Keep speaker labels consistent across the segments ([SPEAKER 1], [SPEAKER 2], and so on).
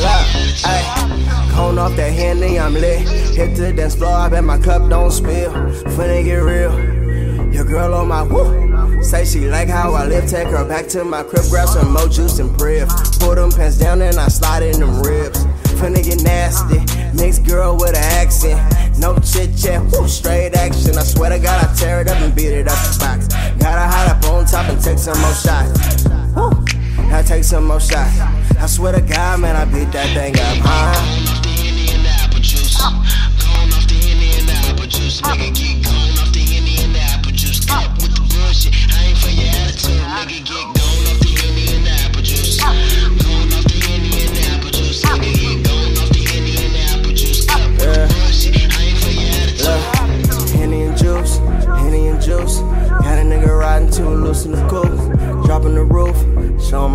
[SPEAKER 1] Ah.
[SPEAKER 2] Ah. Cone off that Henny, I'm lit. Hit the dance floor, I bet my cup don't spill. Finna get real. Your girl on my woo. Say she like how I live, take her back to my crib, grab some more juice and prib. Pull them pants down and I slide in them ribs. Girl with an accent. No chit chat, straight action. I swear to God, I tear it up and beat it up the box. Gotta hide up on top and take some more shots. Woo, I take some more shots. I swear to God, man, I beat that thing up, huh?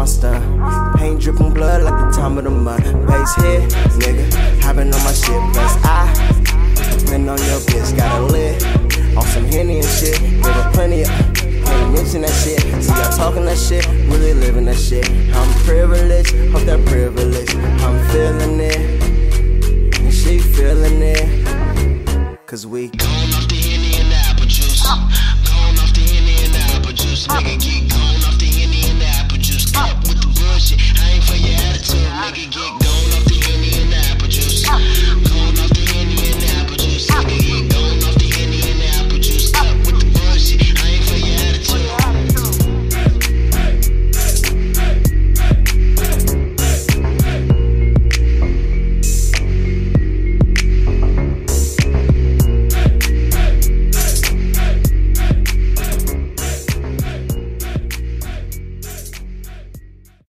[SPEAKER 2] My stunt. Dripping blood like the time of the month. Bass hit, nigga, hopping on my shit. Plus I, been on your bitch, got a lid. On some Henny and shit, her plenty of. Can't mention that shit. See y'all talking that shit, really living that shit. I'm privileged, hope that privilege. I'm feeling it, and she feeling it. Cause we
[SPEAKER 1] Gone off the Henny and apple juice. Gone off the henny and apple juice. nigga get